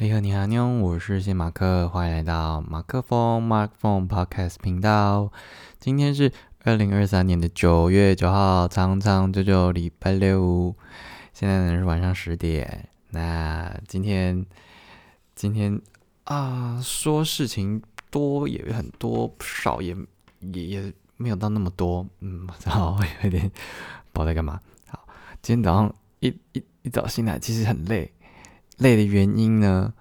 你好，你好，妞，我是谢马克，欢迎来到马克风 Mark Phone Podcast 频道。今天是二零二三年的九月九号，长长久久礼拜六，现在呢是晚上十点。那今天，今天啊，说事情多也很多，少也也也没有到那么多，嗯，然后有点不知道在干嘛。好，今天早上一一一早醒来，其实很累。累的原因呢？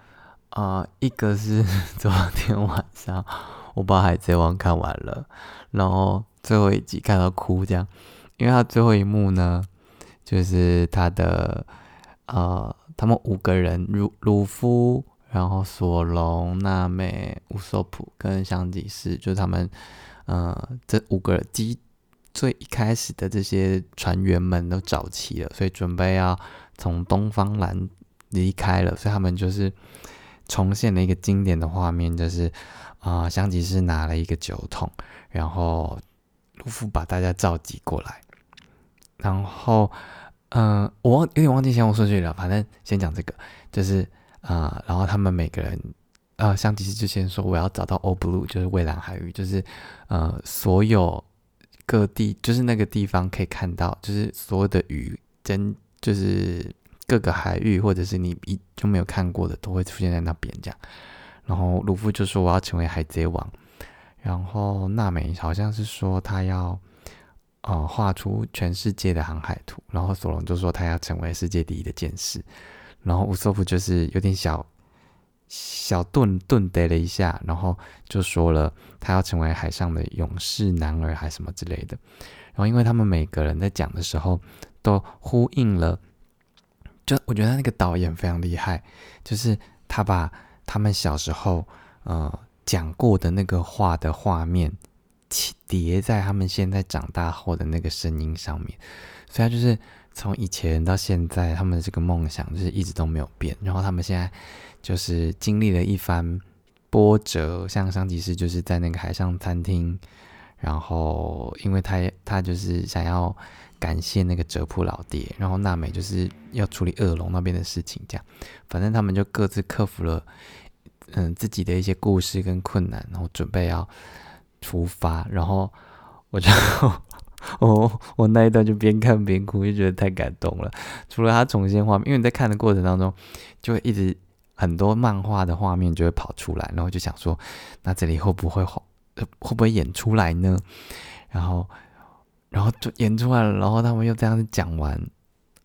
啊，一个是 昨天晚上我把《海贼王》看完了，然后最后一集看到哭，这样，因为他最后一幕呢，就是他的呃，他们五个人，鲁鲁夫，然后索隆、娜美、乌索普跟香吉士，就是他们呃这五个机最一开始的这些船员们都找齐了，所以准备要从东方蓝。离开了，所以他们就是重现了一个经典的画面，就是啊，香吉士拿了一个酒桶，然后卢夫把大家召集过来，然后嗯，我忘有点忘记先我说句了，反正先讲这个，就是啊，然后他们每个人啊，香吉士就先说我要找到欧布鲁，就是蔚蓝海域，就是呃，所有各地，就是那个地方可以看到，就是所有的鱼真就是。各个海域，或者是你一就没有看过的，都会出现在那边这样。然后鲁夫就说我要成为海贼王，然后娜美好像是说他要呃画出全世界的航海图，然后索隆就说他要成为世界第一的剑士，然后乌索夫就是有点小小顿顿呆了一下，然后就说了他要成为海上的勇士男儿还什么之类的。然后因为他们每个人在讲的时候都呼应了。就我觉得那个导演非常厉害，就是他把他们小时候呃讲过的那个话的画面叠在他们现在长大后的那个声音上面，所以他就是从以前到现在，他们的这个梦想就是一直都没有变。然后他们现在就是经历了一番波折，像上集是就是在那个海上餐厅，然后因为他他就是想要。感谢那个哲普老爹，然后娜美就是要处理恶龙那边的事情，这样，反正他们就各自克服了，嗯，自己的一些故事跟困难，然后准备要出发。然后我就，哦，我那一段就边看边哭，就觉得太感动了。除了他重现画面，因为你在看的过程当中，就会一直很多漫画的画面就会跑出来，然后就想说，那这里会不会会不会演出来呢？然后。然后就演出来了，然后他们又这样子讲完，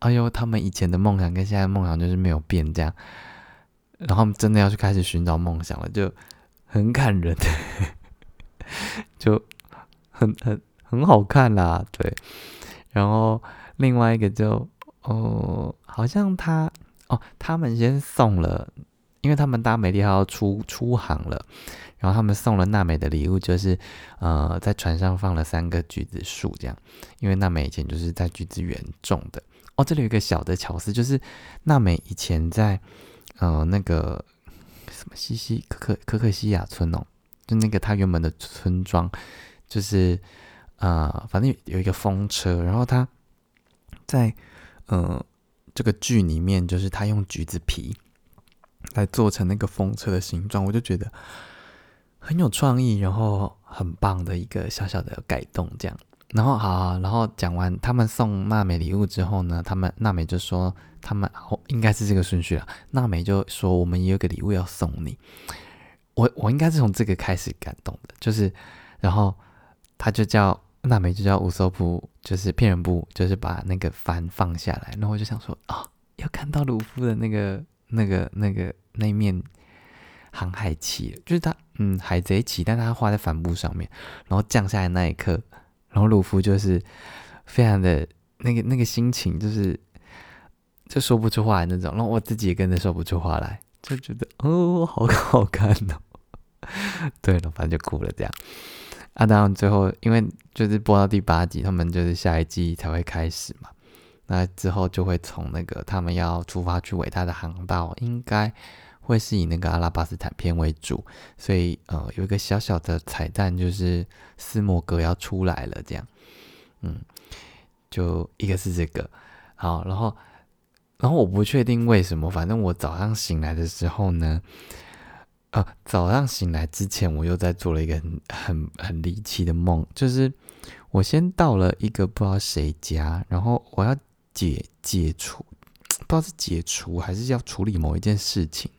哎呦，他们以前的梦想跟现在梦想就是没有变这样，然后他们真的要去开始寻找梦想了，就很感人，就很很很好看啦，对。然后另外一个就哦，好像他哦，他们先送了，因为他们搭美丽号出出航了。然后他们送了娜美的礼物，就是呃，在船上放了三个橘子树，这样，因为娜美以前就是在橘子园种的。哦，这里有一个小的巧思，就是娜美以前在呃那个什么西西可可可可西亚村哦，就那个她原本的村庄，就是呃，反正有一个风车，然后他在呃这个剧里面，就是他用橘子皮来做成那个风车的形状，我就觉得。很有创意，然后很棒的一个小小的改动，这样。然后好，然后讲完他们送娜美礼物之后呢，他们娜美就说他们哦应该是这个顺序了。娜美就说我们也有个礼物要送你。我我应该是从这个开始感动的，就是然后他就叫娜美就叫乌索普，就是骗人布，就是把那个帆放下来。然后我就想说啊，要看到鲁夫的那个那个那个那面。航海旗就是他，嗯，海贼旗，但他画在帆布上面，然后降下来那一刻，然后鲁夫就是非常的那个那个心情，就是就说不出话来那种，然后我自己也跟着说不出话来，就觉得哦，好好看哦。对了，反正就哭了这样。啊，当然最后因为就是播到第八集，他们就是下一季才会开始嘛，那之后就会从那个他们要出发去伟大的航道，应该。会是以那个阿拉巴斯坦片为主，所以呃有一个小小的彩蛋，就是斯摩格要出来了，这样，嗯，就一个是这个，好，然后然后我不确定为什么，反正我早上醒来的时候呢，呃，早上醒来之前，我又在做了一个很很很离奇的梦，就是我先到了一个不知道谁家，然后我要解解除，不知道是解除还是要处理某一件事情，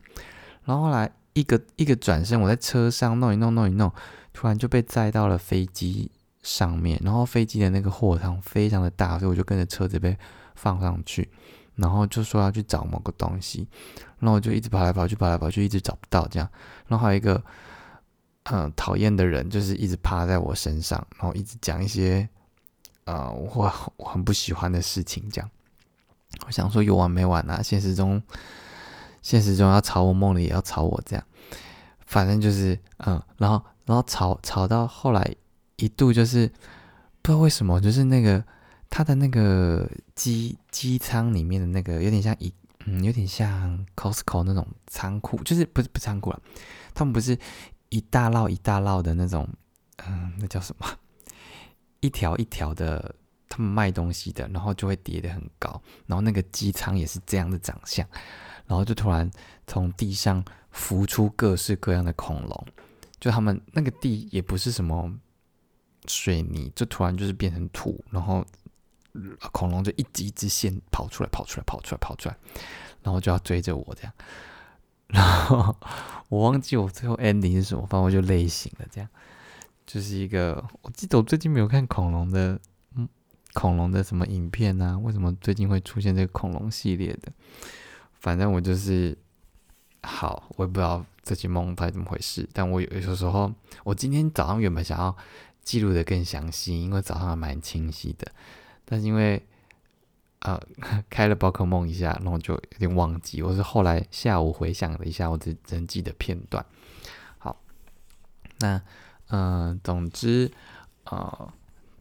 然后后来一个一个转身，我在车上弄一弄弄一弄，突然就被载到了飞机上面，然后飞机的那个货舱非常的大，所以我就跟着车子被放上去。然后就说要去找某个东西，然后我就一直跑来跑去，跑来跑去，一直找不到这样。然后还有一个嗯讨厌的人，就是一直趴在我身上，然后一直讲一些呃我我很不喜欢的事情。这样，我想说有完没完啊？现实中现实中要吵我，梦里也要吵我，这样。反正就是嗯，然后然后吵吵到后来一度就是不知道为什么，就是那个。他的那个机机舱里面的那个有点像一嗯，有点像 Costco 那种仓库，就是不是不仓库了，他们不是一大摞一大摞的那种，嗯，那叫什么？一条一条的，他们卖东西的，然后就会叠得很高，然后那个机舱也是这样的长相，然后就突然从地上浮出各式各样的恐龙，就他们那个地也不是什么水泥，就突然就是变成土，然后。恐龙就一直一直线跑出来，跑出来，跑出来，跑出来，然后就要追着我这样。然后我忘记我最后 ending 是什么，反正我就累醒了。这样就是一个，我记得我最近没有看恐龙的，嗯，恐龙的什么影片啊？为什么最近会出现这个恐龙系列的？反正我就是好，我也不知道这期梦到底怎么回事。但我有有时候，我今天早上原本想要记录的更详细，因为早上还蛮清晰的。但是因为，呃，开了宝可梦一下，然后就有点忘记。我是后来下午回想了一下，我只只记得片段。好，那嗯，总之，呃，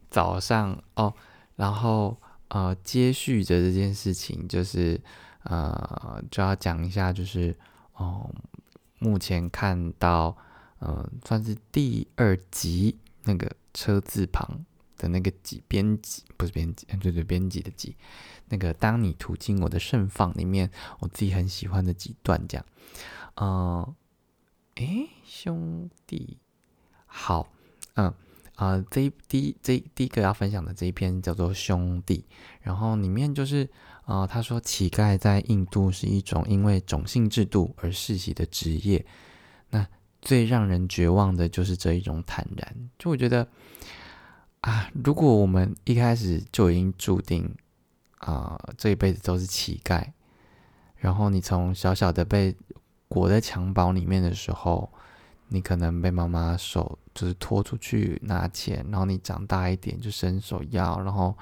早上哦，然后呃，接续着这件事情，就是呃，就要讲一下，就是哦，目前看到，嗯，算是第二集那个车字旁。的那个几编辑不是编辑，对对，编辑的辑，那个当你途经我的盛放里面，我自己很喜欢的几段这样，嗯，诶，兄弟，好，嗯啊，这第一这第一个要分享的这一篇叫做兄弟，然后里面就是啊，他说乞丐在印度是一种因为种姓制度而世袭的职业，那最让人绝望的就是这一种坦然，就我觉得。啊！如果我们一开始就已经注定啊，这一辈子都是乞丐，然后你从小小的被裹在襁褓里面的时候，你可能被妈妈手就是拖出去拿钱，然后你长大一点就伸手要，然后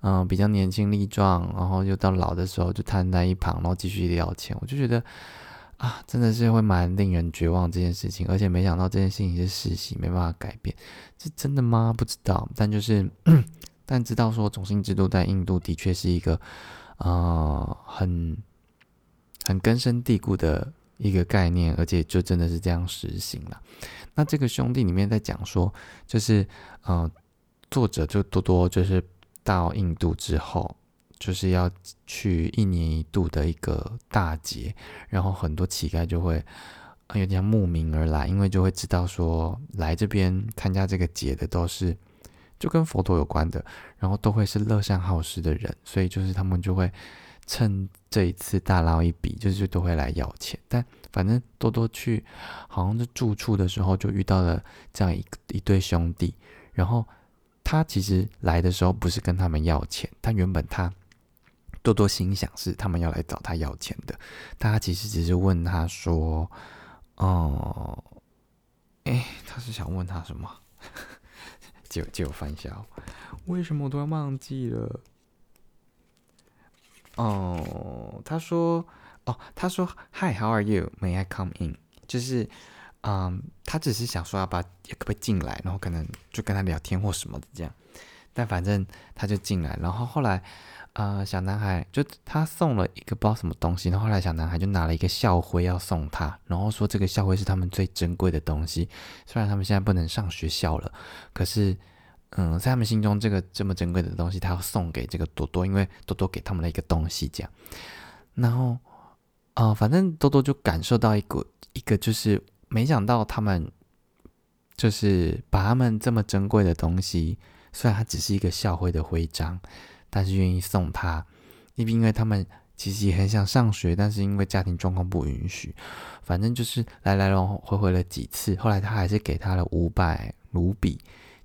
嗯比较年轻力壮，然后又到老的时候就瘫在一旁，然后继续要钱，我就觉得。啊，真的是会蛮令人绝望这件事情，而且没想到这件事情是实习，没办法改变，是真的吗？不知道，但就是，但知道说种姓制度在印度的确是一个，呃，很很根深蒂固的一个概念，而且就真的是这样实行了。那这个兄弟里面在讲说，就是，呃，作者就多多就是到印度之后。就是要去一年一度的一个大节，然后很多乞丐就会有点慕名而来，因为就会知道说来这边参加这个节的都是就跟佛陀有关的，然后都会是乐善好施的人，所以就是他们就会趁这一次大捞一笔，就是都会来要钱。但反正多多去好像是住处的时候就遇到了这样一一对兄弟，然后他其实来的时候不是跟他们要钱，他原本他。多多心想是他们要来找他要钱的，他其实只是问他说：“哦，哎，他是想问他什么？借借我翻一下，为什么我突然忘记了？哦，他说，哦，他说，Hi，How are you？May I come in？就是，嗯，他只是想说要把可不可以进来，然后可能就跟他聊天或什么的这样，但反正他就进来，然后后来。呃，小男孩就他送了一个不知道什么东西，然后后来小男孩就拿了一个校徽要送他，然后说这个校徽是他们最珍贵的东西，虽然他们现在不能上学校了，可是，嗯，在他们心中这个这么珍贵的东西，他要送给这个多多，因为多多给他们了一个东西，这样，然后，呃，反正多多就感受到一个一个，就是没想到他们就是把他们这么珍贵的东西，虽然它只是一个校徽的徽章，但是愿意送他，因为因为他们其实也很想上学，但是因为家庭状况不允许，反正就是来来回回了几次，后来他还是给他了五百卢比，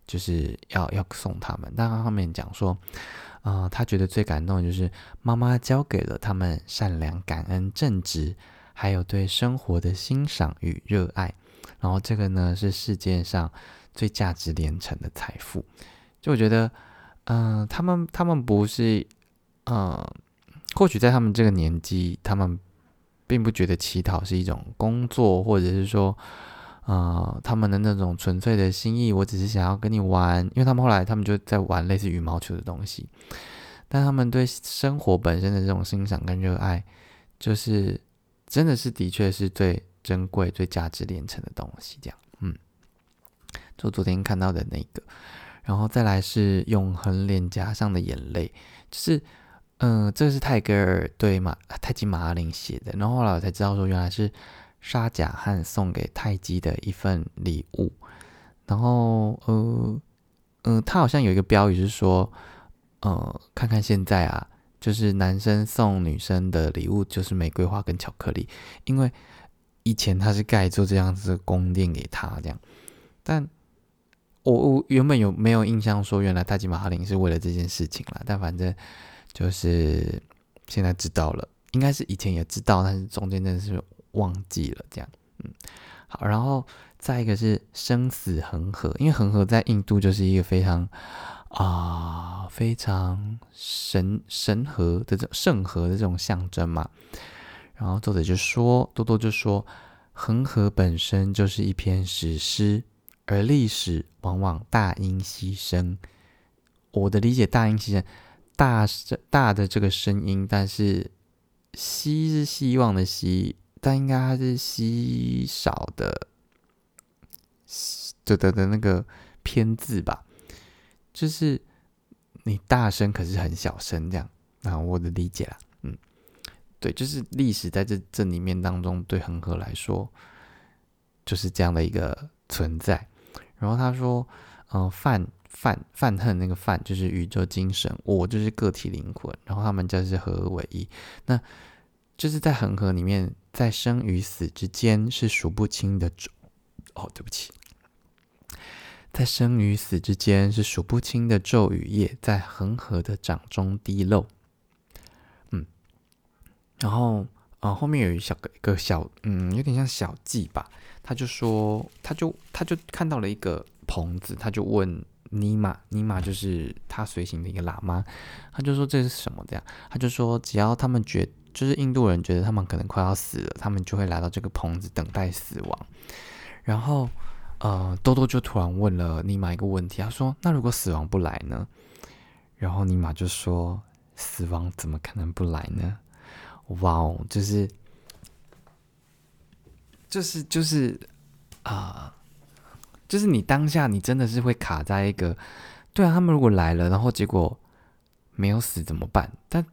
就是要要送他们。但他后面讲说。啊，他觉得最感动的就是妈妈教给了他们善良、感恩、正直，还有对生活的欣赏与热爱。然后这个呢，是世界上最价值连城的财富。就我觉得，嗯，他们他们不是，嗯，或许在他们这个年纪，他们并不觉得乞讨是一种工作，或者是说。呃，他们的那种纯粹的心意，我只是想要跟你玩，因为他们后来他们就在玩类似羽毛球的东西，但他们对生活本身的这种欣赏跟热爱，就是真的是的确是最珍贵、最价值连城的东西。这样，嗯，就昨天看到的那个，然后再来是永恒脸颊上的眼泪，就是，嗯，这个是泰戈尔对马泰姬玛哈林写的，然后后来我才知道说原来是。沙贾汉送给泰姬的一份礼物，然后呃嗯，他好像有一个标语是说，呃，看看现在啊，就是男生送女生的礼物就是玫瑰花跟巧克力，因为以前他是盖做这样子的宫殿给他这样，但我我原本有没有印象说原来大吉马哈林是为了这件事情啦，但反正就是现在知道了，应该是以前也知道，但是中间真的是。忘记了这样，嗯，好，然后再一个是生死恒河，因为恒河在印度就是一个非常啊非常神神河的这种圣河的这种象征嘛。然后作者就说，多多就说，恒河本身就是一篇史诗，而历史往往大音希声。我的理解，大音希声，大大的这个声音，但是希是希望的希。但应该它是稀少的，的的的那个偏字吧，就是你大声可是很小声这样。啊，我的理解啦，嗯，对，就是历史在这这里面当中，对恒河来说就是这样的一个存在。然后他说，嗯，泛泛泛恨那个泛就是宇宙精神，我就是个体灵魂，然后他们就是合而为一，那就是在恒河里面。在生与死之间是数不清的咒，哦，对不起，在生与死之间是数不清的咒与夜，在恒河的掌中滴漏。嗯，然后啊，后面有一小个一个小，嗯，有点像小记吧。他就说，他就他就看到了一个棚子，他就问尼玛，尼玛就是他随行的一个喇嘛，他就说这是什么？这样，他就说只要他们觉。就是印度人觉得他们可能快要死了，他们就会来到这个棚子等待死亡。然后，呃，多多就突然问了尼玛一个问题，他说：“那如果死亡不来呢？”然后尼玛就说：“死亡怎么可能不来呢？”哇哦，就是，就是就是啊，就是你当下你真的是会卡在一个，对啊，他们如果来了，然后结果没有死怎么办？但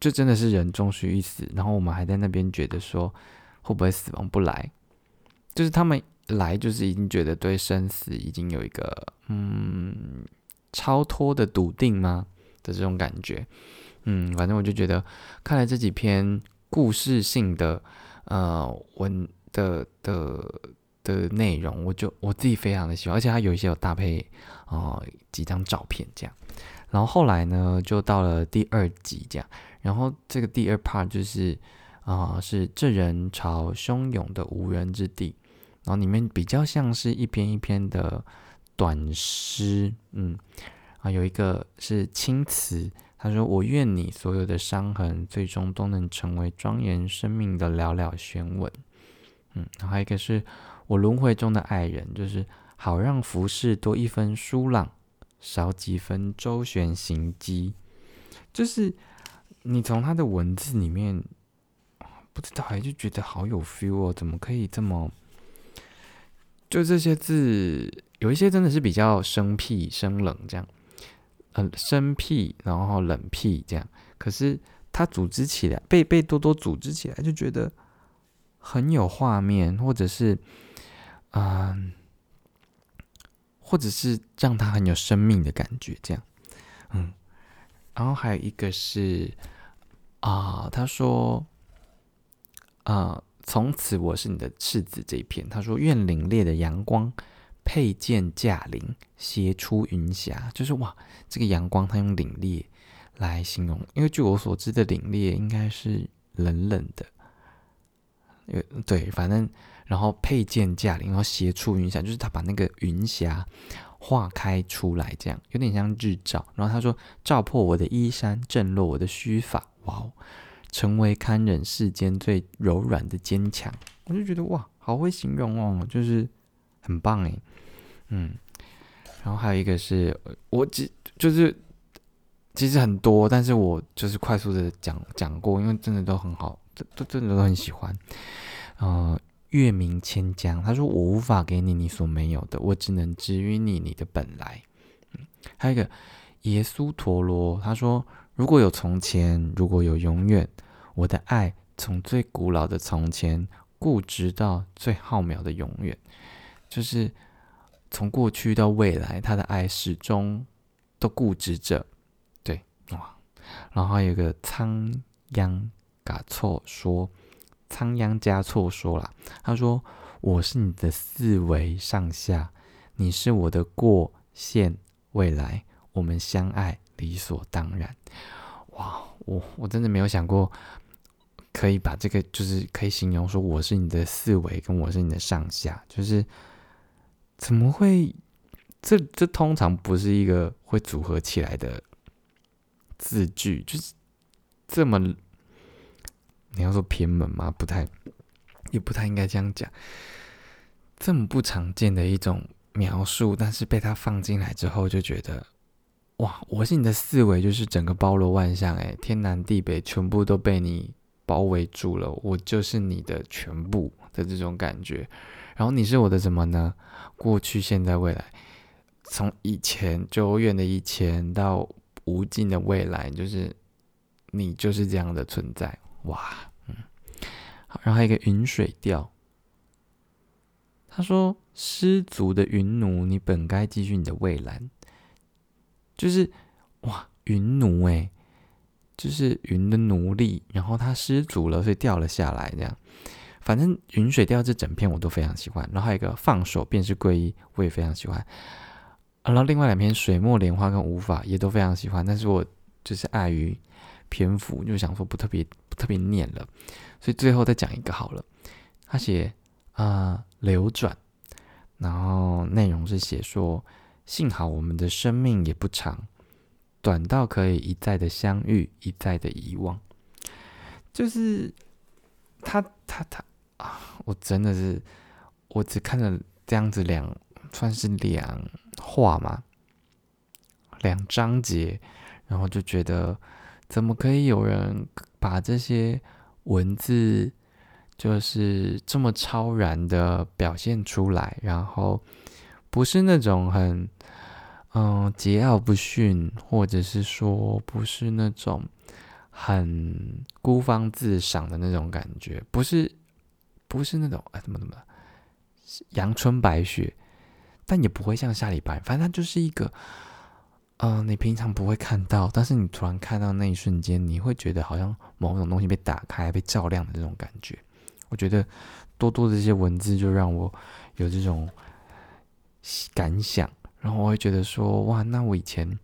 就真的是人终须一死，然后我们还在那边觉得说会不会死亡不来，就是他们来就是已经觉得对生死已经有一个嗯超脱的笃定吗？的这种感觉，嗯，反正我就觉得看了这几篇故事性的呃文的的的内容，我就我自己非常的喜欢，而且它有一些有搭配哦几张照片这样，然后后来呢就到了第二集这样。然后这个第二 part 就是啊，是这人潮汹涌的无人之地，然后里面比较像是一篇一篇的短诗，嗯啊，有一个是青词，他说：“我愿你所有的伤痕最终都能成为庄严生命的寥寥轩文。”嗯，然后还有一个是我轮回中的爱人，就是好让服饰多一分疏朗，少几分周旋行迹，就是。你从他的文字里面，不知道还就觉得好有 feel 哦，怎么可以这么？就这些字，有一些真的是比较生僻、生冷这样，呃，生僻然后冷僻这样。可是他组织起来，被被多多组织起来，就觉得很有画面，或者是嗯，或者是让他很有生命的感觉，这样，嗯。然后还有一个是啊，他说啊，从此我是你的赤子这一篇，他说愿凛冽的阳光。佩剑驾临，斜出云霞，就是哇，这个阳光它用凛冽来形容，因为据我所知的凛冽应该是冷冷的，呃，对，反正然后佩剑驾临，然后斜出云霞，就是他把那个云霞化开出来，这样有点像日照。然后他说照破我的衣衫，震落我的须发，哇哦，成为堪忍世间最柔软的坚强。我就觉得哇，好会形容哦，就是很棒诶。嗯，然后还有一个是我只就是其实很多，但是我就是快速的讲讲过，因为真的都很好，都真的都很喜欢。呃，月明千江，他说我无法给你你所没有的，我只能给予你你的本来。嗯，还有一个耶稣陀螺，他说如果有从前，如果有永远，我的爱从最古老的从前固执到最浩渺的永远，就是。从过去到未来，他的爱始终都固执着，对哇。然后有个仓央嘎措说，仓央嘉措说了，他说：“我是你的四维上下，你是我的过现未来，我们相爱理所当然。”哇，我我真的没有想过可以把这个就是可以形容说我是你的四维，跟我是你的上下，就是。怎么会？这这通常不是一个会组合起来的字句，就是这么你要说偏门吗？不太，也不太应该这样讲。这么不常见的一种描述，但是被他放进来之后，就觉得哇！我是你的四维，就是整个包罗万象，哎，天南地北全部都被你包围住了，我就是你的全部的这种感觉。然后你是我的什么呢？过去、现在、未来，从以前久远的以前到无尽的未来，就是你就是这样的存在。哇，嗯，好，然后还有一个云水调，他说：“失足的云奴，你本该继续你的蔚蓝。”就是哇，云奴哎，就是云的奴隶，然后他失足了，所以掉了下来，这样。反正云水调这整篇我都非常喜欢，然后还有一个放手便是皈依，我也非常喜欢。然后另外两篇水墨莲花跟无法也都非常喜欢，但是我就是碍于篇幅，就想说不特别不特别念了，所以最后再讲一个好了。他写啊流转，然后内容是写说幸好我们的生命也不长，短到可以一再的相遇，一再的遗忘，就是他他他啊。我真的是，我只看了这样子两，算是两话嘛，两章节，然后就觉得，怎么可以有人把这些文字，就是这么超然的表现出来，然后不是那种很，嗯，桀骜不驯，或者是说不是那种很孤芳自赏的那种感觉，不是。不是那种哎，怎么怎么，阳春白雪，但也不会像下礼拜，反正它就是一个，嗯，你平常不会看到，但是你突然看到那一瞬间，你会觉得好像某种东西被打开、被照亮的这种感觉。我觉得多多的这些文字就让我有这种感想，然后我会觉得说，哇，那我以前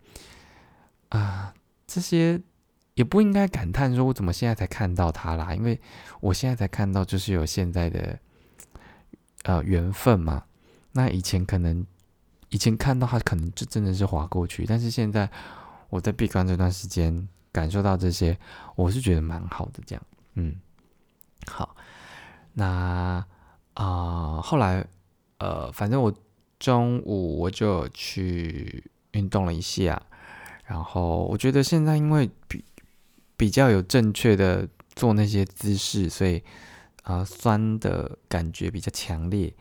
啊这些。也不应该感叹说，我怎么现在才看到他啦？因为我现在才看到，就是有现在的呃缘分嘛。那以前可能以前看到他，可能就真的是划过去。但是现在我在闭关这段时间，感受到这些，我是觉得蛮好的。这样，嗯，好。那啊，后来呃，反正我中午我就去运动了一下，然后我觉得现在因为比比较有正确的做那些姿势，所以啊酸的感觉比较强烈。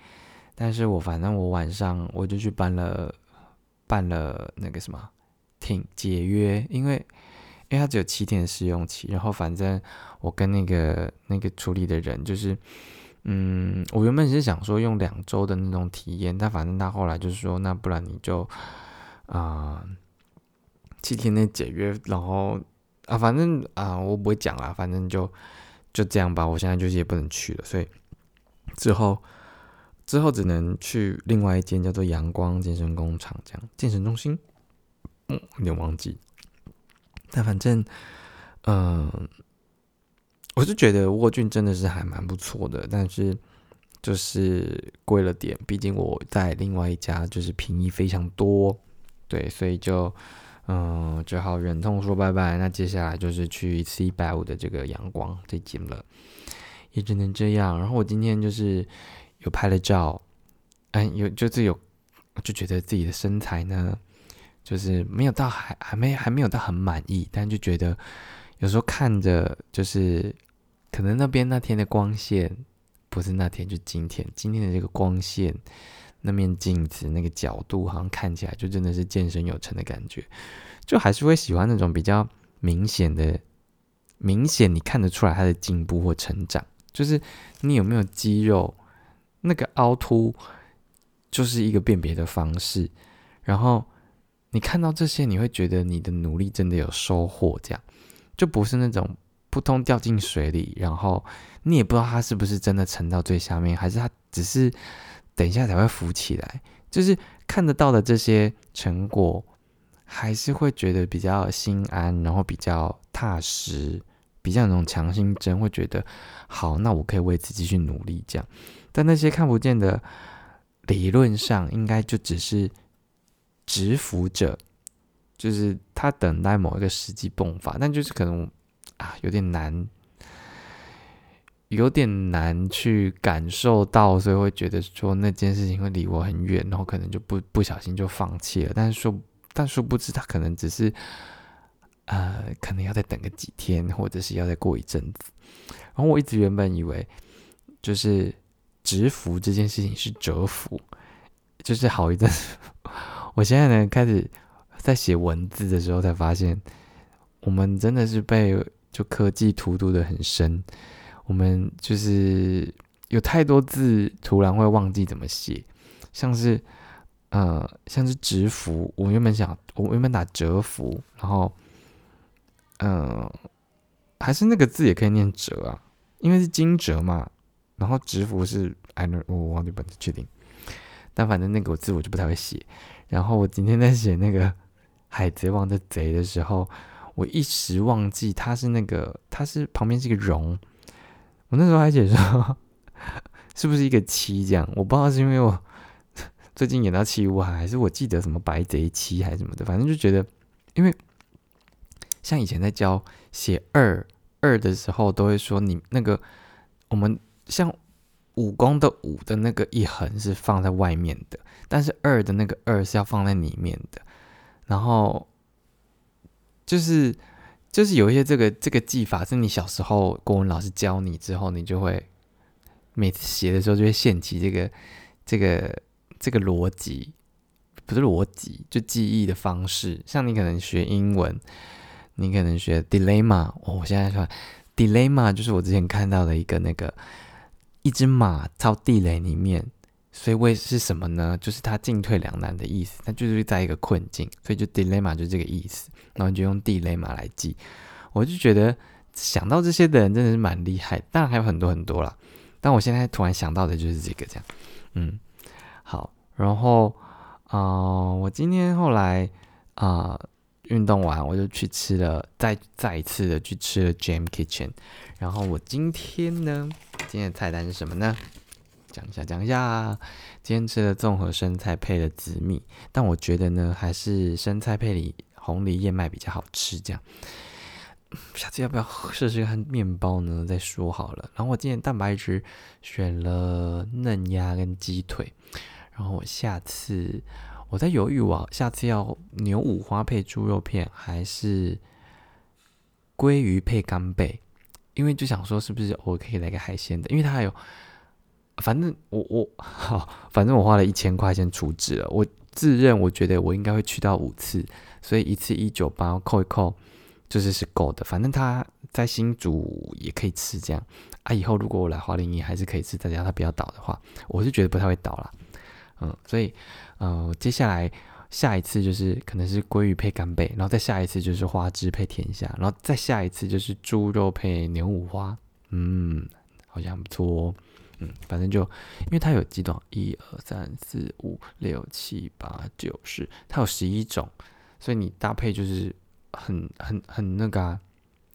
但是我反正我晚上我就去办了办了那个什么挺解约，因为因为它只有七天的试用期。然后反正我跟那个那个处理的人就是，嗯，我原本是想说用两周的那种体验，但反正他后来就是说，那不然你就啊七天内解约，然后啊反正啊我不会讲啦，反正就就这样吧。我现在就是也不能去了，所以之后。之后只能去另外一间叫做阳光健身工厂这样健身中心，嗯，有点忘记。但反正，嗯，我是觉得沃郡真的是还蛮不错的，但是就是贵了点。毕竟我在另外一家就是便宜非常多，对，所以就嗯只好忍痛说拜拜。那接下来就是去一次一百五的这个阳光这间了，也只能这样。然后我今天就是。有拍了照，嗯，有就是有，就觉得自己的身材呢，就是没有到还还没还没有到很满意，但就觉得有时候看着就是可能那边那天的光线不是那天就今天今天的这个光线那面镜子那个角度好像看起来就真的是健身有成的感觉，就还是会喜欢那种比较明显的明显你看得出来他的进步或成长，就是你有没有肌肉。那个凹凸就是一个辨别的方式，然后你看到这些，你会觉得你的努力真的有收获，这样就不是那种扑通掉进水里，然后你也不知道他是不是真的沉到最下面，还是他只是等一下才会浮起来。就是看得到的这些成果，还是会觉得比较心安，然后比较踏实，比较那种强心针，会觉得好，那我可以为此继续努力，这样。但那些看不见的，理论上应该就只是蛰伏着，就是他等待某一个时机迸发，但就是可能啊有点难，有点难去感受到，所以会觉得说那件事情会离我很远，然后可能就不不小心就放弃了。但是说，但殊不知他可能只是，呃，可能要再等个几天，或者是要再过一阵子。然后我一直原本以为就是。直服这件事情是折服，就是好一阵。我现在呢，开始在写文字的时候，才发现我们真的是被就科技荼毒的很深。我们就是有太多字，突然会忘记怎么写，像是呃，像是直服，我原本想，我原本打折服，然后嗯，还是那个字也可以念折啊，因为是惊蛰嘛。然后直服是 I know 我忘记本确定，但反正那个字我就不太会写。然后我今天在写那个海贼王的贼的时候，我一时忘记它是那个，它是旁边是一个荣。我那时候还写说 是不是一个七这样，我不知道是因为我 最近演到七五，还是我记得什么白贼七还是什么的，反正就觉得，因为像以前在教写二二的时候，都会说你那个我们。像武功的武的那个一横是放在外面的，但是二的那个二是要放在里面的。然后就是就是有一些这个这个技法是你小时候国文老师教你之后，你就会每次写的时候就会现起这个这个这个逻辑，不是逻辑，就记忆的方式。像你可能学英文，你可能学 dilemma，我现在说 dilemma 就是我之前看到的一个那个。一只马到地雷里面，所以为是什么呢？就是它进退两难的意思，它就是在一个困境，所以就 dilemma 就这个意思。然后你就用地雷马来记，我就觉得想到这些的人真的是蛮厉害。当然还有很多很多啦，但我现在突然想到的就是这个这样。嗯，好，然后啊，我今天后来啊运动完，我就去吃了，再再一次的去吃了 Jam Kitchen。然后我今天呢？今天的菜单是什么呢？讲一下，讲一下。今天吃的综合生菜配了紫米，但我觉得呢，还是生菜配里红梨燕麦比较好吃。这样，下次要不要试试看面包呢？再说好了。然后我今天蛋白质选了嫩鸭跟鸡腿。然后我下次我在犹豫，我下次要牛五花配猪肉片，还是鲑鱼配干贝？因为就想说，是不是我可以来个海鲜的？因为它还有，反正我我好，反正我花了一千块钱储值了。我自认我觉得我应该会去到五次，所以一次一九八扣一扣，就是是够的。反正他在新竹也可以吃这样啊。以后如果我来华林也还是可以吃，大家他不要倒的话，我是觉得不太会倒啦。嗯，所以呃，接下来下一次就是可能是鲑鱼配干贝，然后再下一次就是花枝配甜虾，然后再下一次就是猪肉配牛五花。嗯，好像不错哦。嗯，反正就因为它有几种，一二三四五六七八九十，它有十一种，所以你搭配就是很很很那个啊，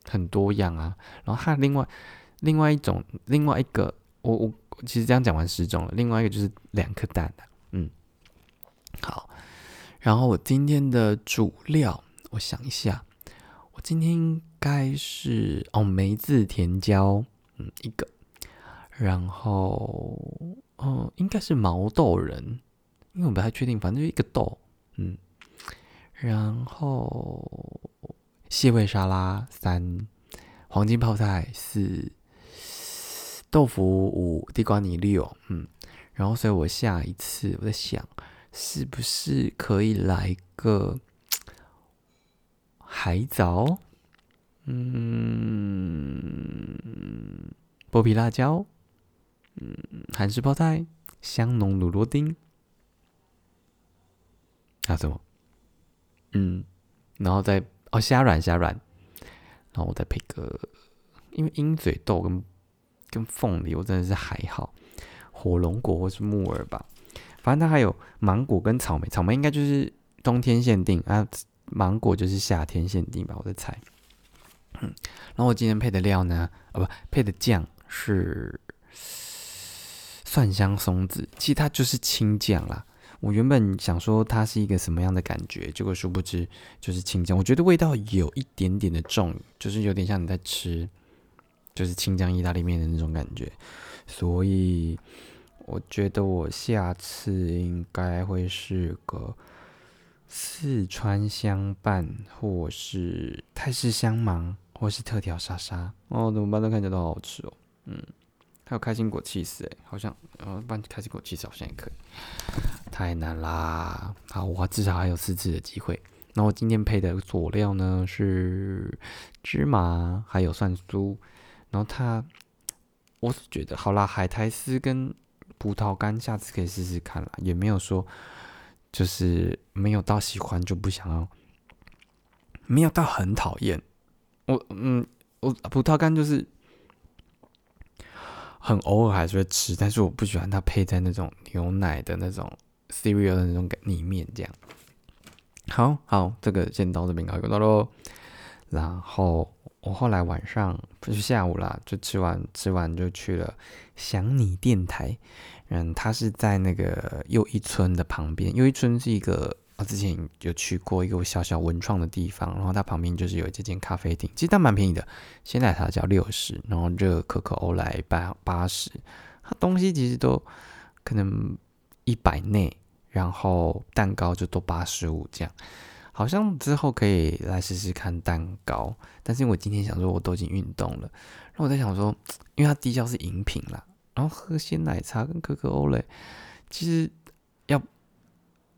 很多样啊。然后它另外另外一种另外一个，我我其实这样讲完十种了，另外一个就是两颗蛋的，嗯，好。然后我今天的主料，我想一下，我今天应该是哦梅子甜椒，嗯一个。然后，嗯，应该是毛豆仁，因为我不太确定，反正就一个豆，嗯。然后蟹味沙拉三，黄金泡菜四，豆腐五，地瓜泥六，嗯。然后，所以我下一次我在想，是不是可以来个海藻，嗯，剥皮辣椒。嗯，韩式泡菜、香浓卤螺丁，还有什么？嗯，然后再哦虾软虾软，然后我再配个，因为鹰嘴豆跟跟凤梨，我真的是还好，火龙果或是木耳吧，反正它还有芒果跟草莓，草莓应该就是冬天限定啊，芒果就是夏天限定吧，我在猜。嗯，然后我今天配的料呢，啊不，配的酱是。蒜香松子，其实它就是青酱啦。我原本想说它是一个什么样的感觉，结果殊不知就是青酱。我觉得味道有一点点的重，就是有点像你在吃，就是青酱意大利面的那种感觉。所以我觉得我下次应该会是个四川香拌，或是泰式香芒，或是特调沙沙。哦，怎么办？都看起来都好好吃哦。嗯。还有开心果气死哎，好像呃，办开心果气死好像也可以，太难啦。好，我至少还有四次的机会。那我今天配的佐料呢是芝麻，还有蒜酥。然后它，我是觉得好啦，海苔丝跟葡萄干，下次可以试试看啦。也没有说就是没有到喜欢就不想要，没有到很讨厌。我嗯，我葡萄干就是。很偶尔还是会吃，但是我不喜欢它配在那种牛奶的那种 cereal 的那种里面这样。好好，这个先到这边告一段落。然后我后来晚上不是下午啦，就吃完吃完就去了想你电台。嗯，它是在那个又一村的旁边，又一村是一个。之前有去过一个小小文创的地方，然后它旁边就是有这间咖啡厅，其实它蛮便宜的，鲜奶茶只要六十，然后热可可欧莱八八十，它东西其实都可能一百内，然后蛋糕就都八十五这样，好像之后可以来试试看蛋糕，但是我今天想说我都已经运动了，然后我在想说，因为它低消是饮品啦，然后喝鲜奶茶跟可可欧蕾，其实要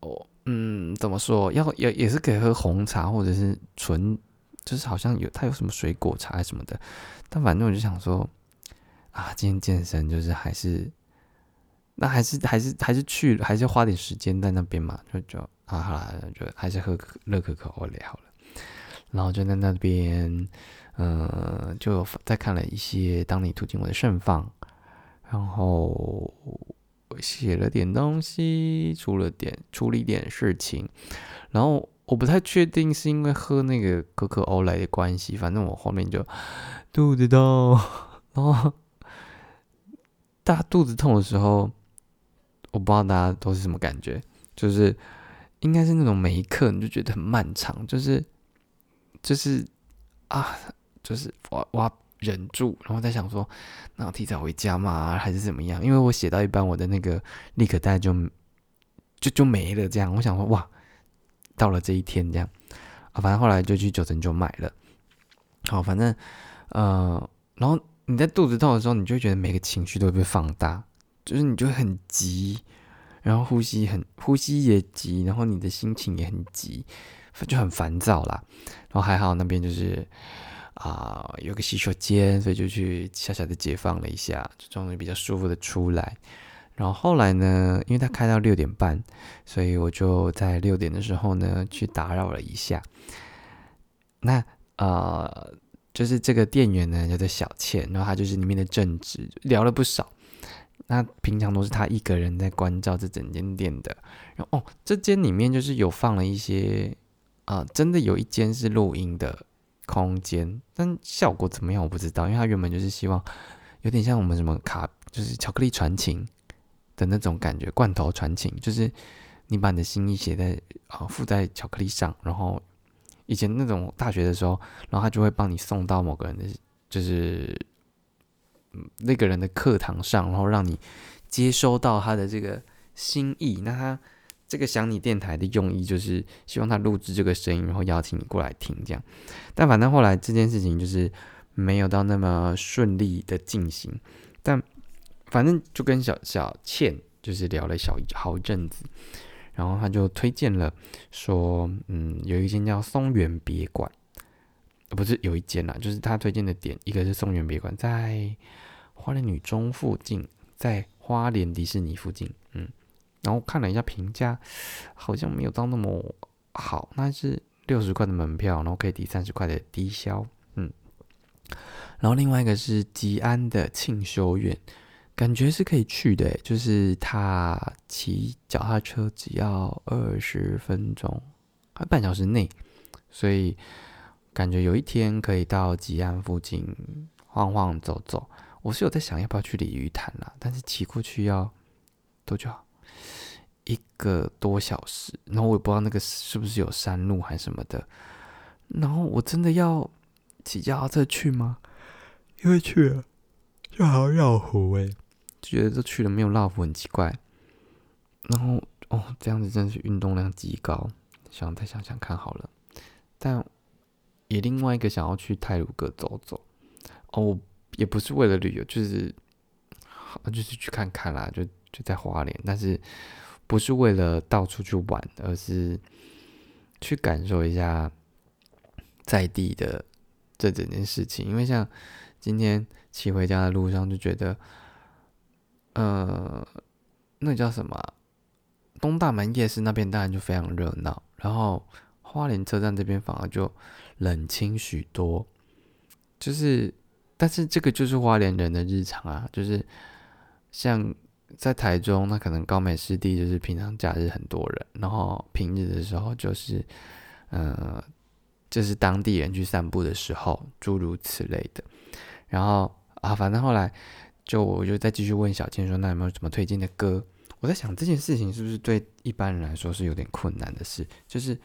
哦。嗯，怎么说？要也也是可以喝红茶，或者是纯，就是好像有它有什么水果茶什么的。但反正我就想说，啊，今天健身就是还是，那还是还是还是去，还是花点时间在那边嘛。就就啊，好了，就还是喝热可可欧蕾好了。然后就在那边，嗯，就再看了一些《当你途径我的盛放》，然后。写了点东西，出了点处理点事情，然后我不太确定是因为喝那个可可欧莱的关系，反正我后面就肚子痛，然后大肚子痛的时候，我不知道大家都是什么感觉，就是应该是那种每一刻你就觉得很漫长，就是就是啊，就是哇哇。忍住，然后在想说，那我提早回家嘛，还是怎么样？因为我写到一半，我的那个立可带就就就没了。这样，我想说，哇，到了这一天，这样啊，反正后来就去九成就买了。好，反正呃，然后你在肚子痛的时候，你就觉得每个情绪都会被放大，就是你就很急，然后呼吸很呼吸也急，然后你的心情也很急。就很烦躁啦。然后还好那边就是啊有个洗手间，所以就去小小的解放了一下，就终于比较舒服的出来。然后后来呢，因为他开到六点半，所以我就在六点的时候呢去打扰了一下。那呃，就是这个店员呢叫做小倩，然后他就是里面的正职，聊了不少。那平常都是他一个人在关照这整间店的。然后哦，这间里面就是有放了一些啊，真的有一间是录音的空间，但效果怎么样我不知道，因为他原本就是希望有点像我们什么卡，就是巧克力传情的那种感觉，罐头传情，就是你把你的心意写在啊附在巧克力上，然后以前那种大学的时候，然后他就会帮你送到某个人的，就是。那个人的课堂上，然后让你接收到他的这个心意。那他这个想你电台的用意，就是希望他录制这个声音，然后邀请你过来听这样。但反正后来这件事情就是没有到那么顺利的进行。但反正就跟小小倩就是聊了小好一阵子，然后他就推荐了说，嗯，有一间叫松原别馆，不是有一间啦，就是他推荐的点，一个是松原别馆在。花莲女中附近，在花莲迪士尼附近，然后看了一下评价，好像没有到那么好，那是六十块的门票，然后可以抵三十块的低消，嗯，然后另外一个是吉安的庆修院，感觉是可以去的，就是他骑脚踏车只要二十分钟，还半小时内，所以感觉有一天可以到吉安附近晃晃走走。我是有在想要不要去鲤鱼潭啦，但是骑过去要多久？一个多小时，然后我也不知道那个是不是有山路还是什么的。然后我真的要骑脚踏车去吗？因为去了就好绕湖哎，觉得这去了没有绕湖很奇怪。然后哦，这样子真的是运动量极高，想再想想看好了。但也另外一个想要去泰鲁阁走走哦。也不是为了旅游，就是好就是去看看啦，就就在花莲，但是不是为了到处去玩，而是去感受一下在地的这整件事情。因为像今天骑回家的路上，就觉得，呃，那叫什么？东大门夜市那边当然就非常热闹，然后花莲车站这边反而就冷清许多，就是。但是这个就是花莲人的日常啊，就是像在台中，那可能高美湿地就是平常假日很多人，然后平日的时候就是，呃，就是当地人去散步的时候，诸如此类的。然后啊，反正后来就我就再继续问小倩说，那有没有什么推荐的歌？我在想这件事情是不是对一般人来说是有点困难的事，就是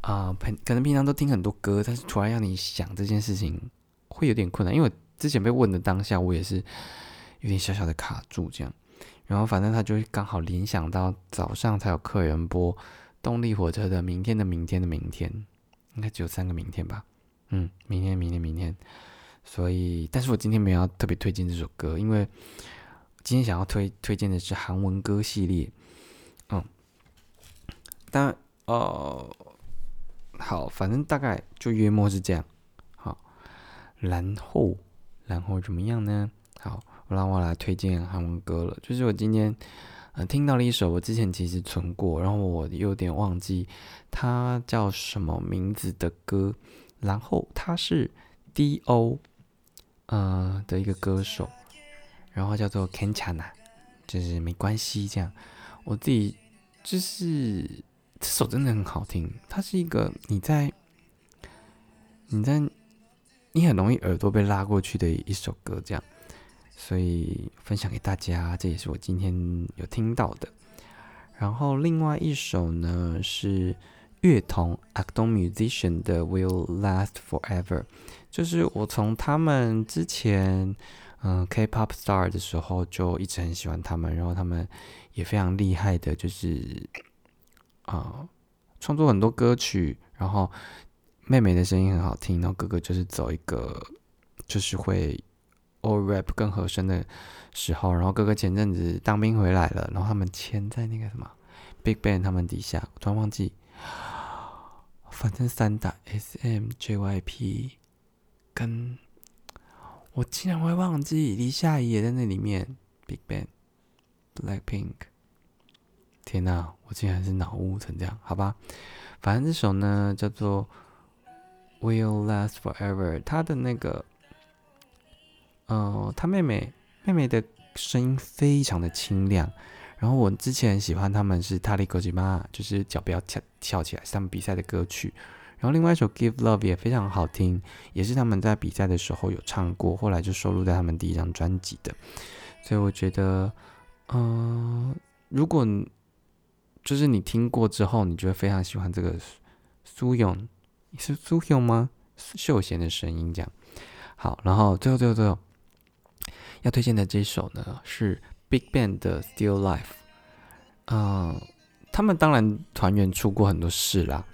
啊，平可能平常都听很多歌，但是突然让你想这件事情。会有点困难，因为之前被问的当下，我也是有点小小的卡住这样。然后反正他就刚好联想到早上才有客人播动力火车的《明天的明天的明天》，应该只有三个明天吧？嗯，明天、明天、明天。所以，但是我今天没有特别推荐这首歌，因为今天想要推推荐的是韩文歌系列。嗯，但哦，好，反正大概就约莫是这样。好然后，然后怎么样呢？好，让我来推荐韩文歌了。就是我今天呃听到了一首，我之前其实存过，然后我有点忘记它叫什么名字的歌。然后它是 D.O. 呃的一个歌手，然后叫做 Kenchana，就是没关系这样。我自己就是这首真的很好听，它是一个你在你在。你很容易耳朵被拉过去的一首歌，这样，所以分享给大家，这也是我今天有听到的。然后另外一首呢是乐童 Acton Musician 的 Will Last Forever，就是我从他们之前嗯 K-pop star 的时候就一直很喜欢他们，然后他们也非常厉害的，就是啊创作很多歌曲，然后。妹妹的声音很好听，然后哥哥就是走一个，就是会 all rap 更合声的时候。然后哥哥前阵子当兵回来了，然后他们签在那个什么 Big Bang 他们底下，我突然忘记反正三打 S M J Y P 跟，我竟然会忘记李夏怡也在那里面，Big Bang、Black Pink。天哪，我竟然是脑雾成这样，好吧。反正这首呢叫做《Will Last Forever》，他的那个，呃，他妹妹妹妹的声音非常的清亮。然后我之前喜欢他们是《塔利格吉玛》，就是脚不要翘翘起来，是他们比赛的歌曲。然后另外一首《Give Love》也非常好听，也是他们在比赛的时候有唱过，后来就收录在他们第一张专辑的。所以我觉得，嗯，如果就是你听过之后，你就会非常喜欢这个苏勇，是苏勇吗？秀贤的声音这样。好，然后最后最后最后要推荐的这首呢是。Big Bang 的 Still Life，嗯，他们当然团员出过很多事啦，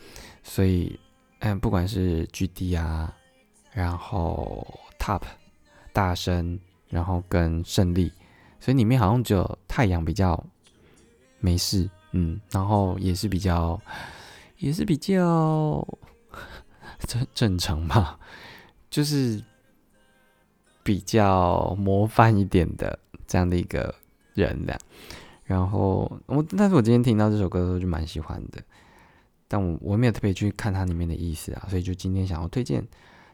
所以，嗯，不管是 GD 啊，然后 Top 大声，然后跟胜利，所以里面好像只有太阳比较没事，嗯，然后也是比较，也是比较 正正常吧，就是比较模范一点的这样的一个。人的，然后我，但是我今天听到这首歌的时候就蛮喜欢的，但我我没有特别去看它里面的意思啊，所以就今天想要推荐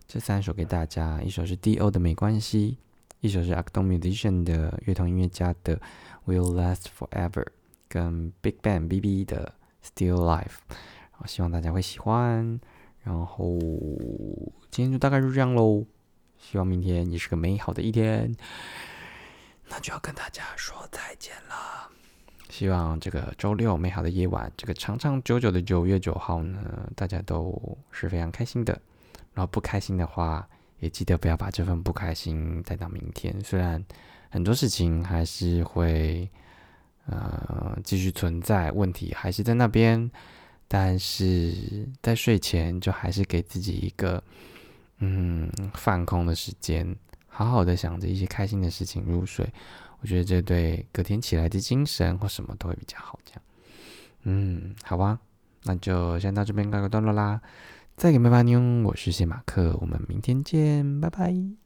这三首给大家，一首是 D.O 的没关系，一首是 Acton Musician 的乐童音乐家的 Will Last Forever，跟 Big Bang B.B 的 Still Life，然后希望大家会喜欢，然后今天就大概就这样喽，希望明天也是个美好的一天。那就要跟大家说再见了。希望这个周六美好的夜晚，这个长长久久的九月九号呢，大家都是非常开心的。然后不开心的话，也记得不要把这份不开心带到明天。虽然很多事情还是会呃继续存在，问题还是在那边，但是在睡前就还是给自己一个嗯放空的时间。好好的想着一些开心的事情入睡，我觉得这对隔天起来的精神或什么都会比较好。这样，嗯，好吧，那就先到这边告个段落啦。再给拜拜妞，我是谢马克，我们明天见，拜拜。